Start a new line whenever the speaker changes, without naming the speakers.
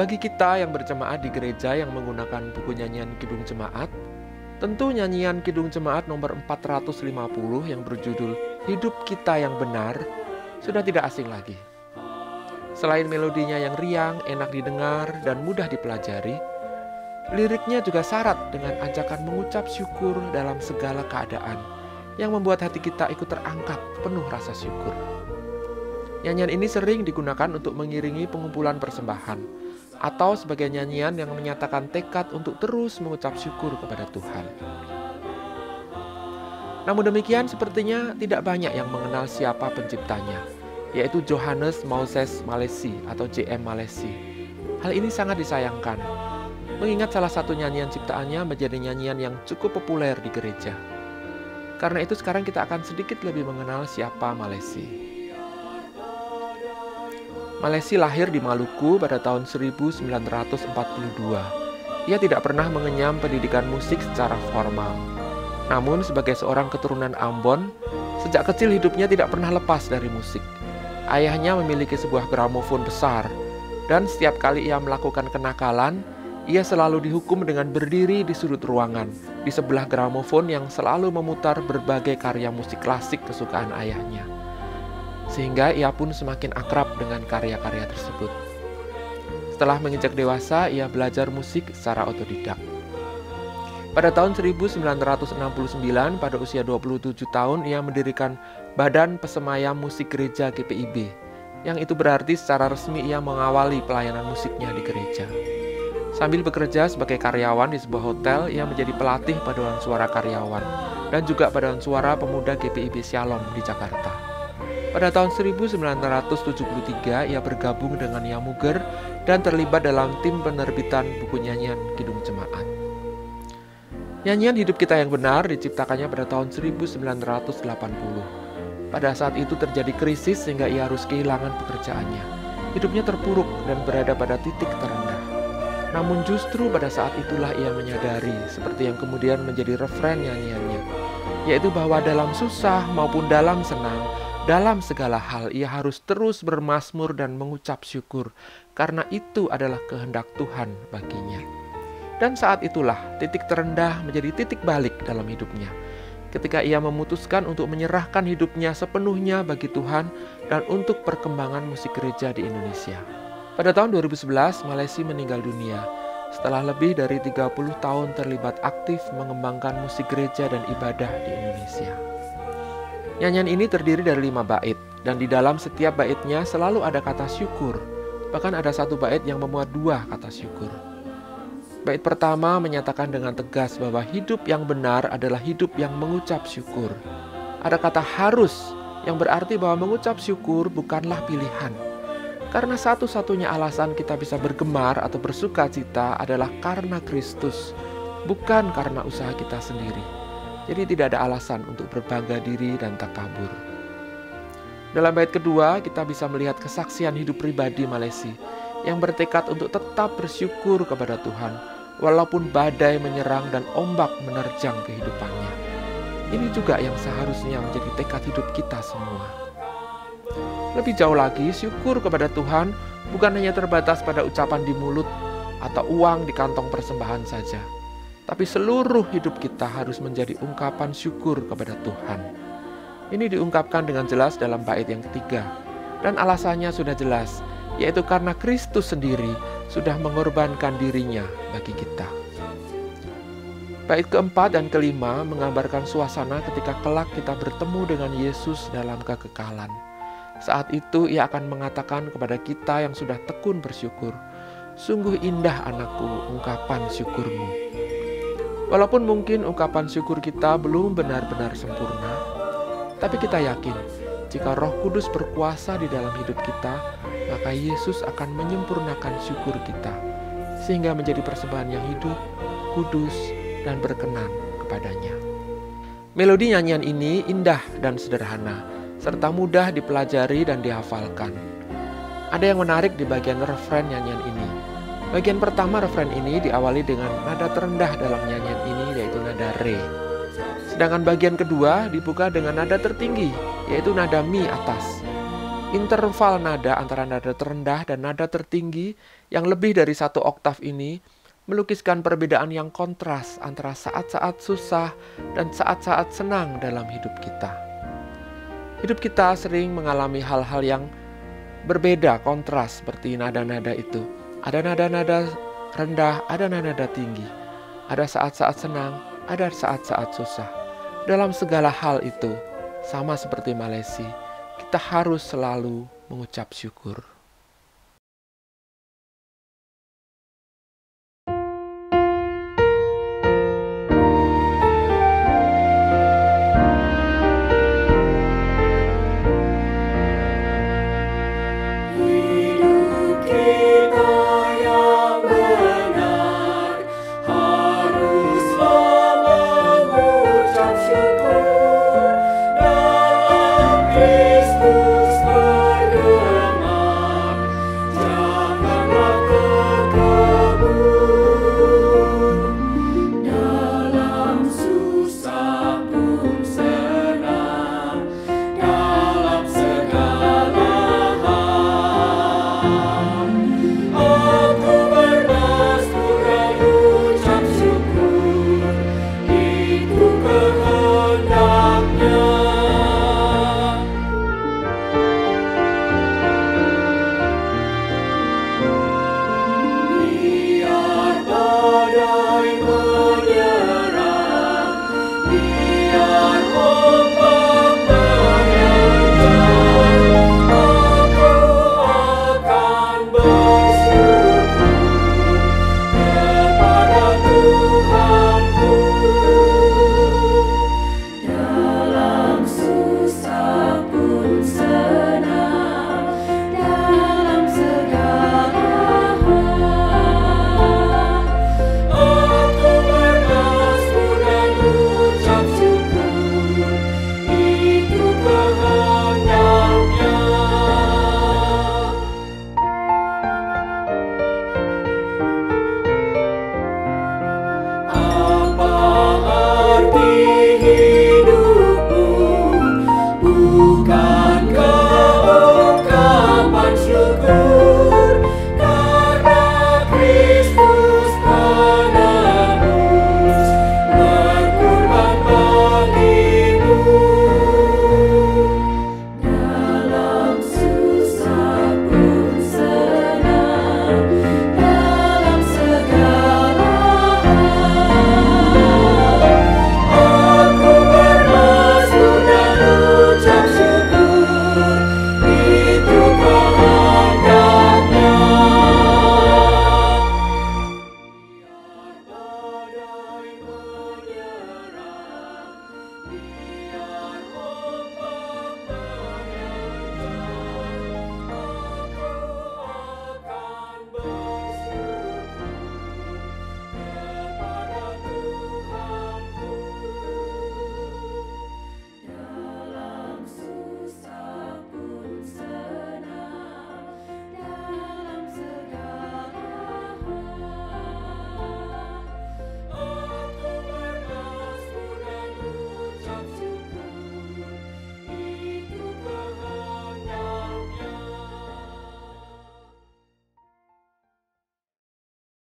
Bagi kita yang berjemaat di gereja yang menggunakan buku nyanyian Kidung Jemaat, tentu nyanyian Kidung Jemaat nomor 450 yang berjudul Hidup Kita Yang Benar sudah tidak asing lagi. Selain melodinya yang riang, enak didengar, dan mudah dipelajari, liriknya juga syarat dengan ajakan mengucap syukur dalam segala keadaan yang membuat hati kita ikut terangkat penuh rasa syukur. Nyanyian ini sering digunakan untuk mengiringi pengumpulan persembahan atau sebagai nyanyian yang menyatakan tekad untuk terus mengucap syukur kepada Tuhan. Namun demikian sepertinya tidak banyak yang mengenal siapa penciptanya, yaitu Johannes Moses Malesi atau JM Malesi. Hal ini sangat disayangkan, mengingat salah satu nyanyian ciptaannya menjadi nyanyian yang cukup populer di gereja. Karena itu sekarang kita akan sedikit lebih mengenal siapa Malesi. Malesi lahir di Maluku pada tahun 1942. Ia tidak pernah mengenyam pendidikan musik secara formal. Namun sebagai seorang keturunan Ambon, sejak kecil hidupnya tidak pernah lepas dari musik. Ayahnya memiliki sebuah gramofon besar, dan setiap kali ia melakukan kenakalan, ia selalu dihukum dengan berdiri di sudut ruangan, di sebelah gramofon yang selalu memutar berbagai karya musik klasik kesukaan ayahnya sehingga ia pun semakin akrab dengan karya-karya tersebut. Setelah menginjak dewasa, ia belajar musik secara otodidak. Pada tahun 1969, pada usia 27 tahun, ia mendirikan Badan Pesemayam Musik Gereja GPIB, yang itu berarti secara resmi ia mengawali pelayanan musiknya di gereja. Sambil bekerja sebagai karyawan di sebuah hotel, ia menjadi pelatih paduan suara karyawan dan juga paduan suara pemuda GPIB Shalom di Jakarta. Pada tahun 1973 ia bergabung dengan Yamuger dan terlibat dalam tim penerbitan buku nyanyian Kidung Jemaat. Nyanyian Hidup Kita Yang Benar diciptakannya pada tahun 1980. Pada saat itu terjadi krisis sehingga ia harus kehilangan pekerjaannya. Hidupnya terpuruk dan berada pada titik terendah. Namun justru pada saat itulah ia menyadari, seperti yang kemudian menjadi referen nyanyiannya, yaitu bahwa dalam susah maupun dalam senang, dalam segala hal, ia harus terus bermasmur dan mengucap syukur, karena itu adalah kehendak Tuhan baginya. Dan saat itulah titik terendah menjadi titik balik dalam hidupnya, ketika ia memutuskan untuk menyerahkan hidupnya sepenuhnya bagi Tuhan dan untuk perkembangan musik gereja di Indonesia. Pada tahun 2011, Malaysia meninggal dunia setelah lebih dari 30 tahun terlibat aktif mengembangkan musik gereja dan ibadah di Indonesia. Nyanyian ini terdiri dari lima bait, dan di dalam setiap baitnya selalu ada kata syukur. Bahkan ada satu bait yang memuat dua kata syukur. Bait pertama menyatakan dengan tegas bahwa hidup yang benar adalah hidup yang mengucap syukur. Ada kata harus, yang berarti bahwa mengucap syukur bukanlah pilihan. Karena satu-satunya alasan kita bisa bergemar atau bersuka cita adalah karena Kristus, bukan karena usaha kita sendiri. Jadi tidak ada alasan untuk berbangga diri dan tak kabur. Dalam bait kedua, kita bisa melihat kesaksian hidup pribadi Malesi yang bertekad untuk tetap bersyukur kepada Tuhan walaupun badai menyerang dan ombak menerjang kehidupannya. Ini juga yang seharusnya menjadi tekad hidup kita semua. Lebih jauh lagi, syukur kepada Tuhan bukan hanya terbatas pada ucapan di mulut atau uang di kantong persembahan saja tapi seluruh hidup kita harus menjadi ungkapan syukur kepada Tuhan. Ini diungkapkan dengan jelas dalam bait yang ketiga, dan alasannya sudah jelas, yaitu karena Kristus sendiri sudah mengorbankan dirinya bagi kita. Bait keempat dan kelima menggambarkan suasana ketika kelak kita bertemu dengan Yesus dalam kekekalan. Saat itu ia akan mengatakan kepada kita yang sudah tekun bersyukur, Sungguh indah anakku ungkapan syukurmu. Walaupun mungkin ungkapan syukur kita belum benar-benar sempurna, tapi kita yakin jika Roh Kudus berkuasa di dalam hidup kita, maka Yesus akan menyempurnakan syukur kita sehingga menjadi persembahan yang hidup, kudus, dan berkenan kepadanya. Melodi nyanyian ini indah dan sederhana, serta mudah dipelajari dan dihafalkan. Ada yang menarik di bagian referen nyanyian ini, Bagian pertama referen ini diawali dengan nada terendah dalam nyanyian ini yaitu nada re. Sedangkan bagian kedua dibuka dengan nada tertinggi yaitu nada mi atas.
Interval nada antara nada terendah dan nada tertinggi yang lebih dari satu oktav ini melukiskan perbedaan yang kontras antara saat-saat susah dan saat-saat senang dalam hidup kita. Hidup kita sering mengalami hal-hal yang berbeda, kontras seperti nada-nada itu. Ada nada-nada rendah, ada nada-nada tinggi. Ada saat-saat senang, ada saat-saat susah. Dalam segala hal itu, sama seperti Malaysia, kita harus selalu mengucap syukur.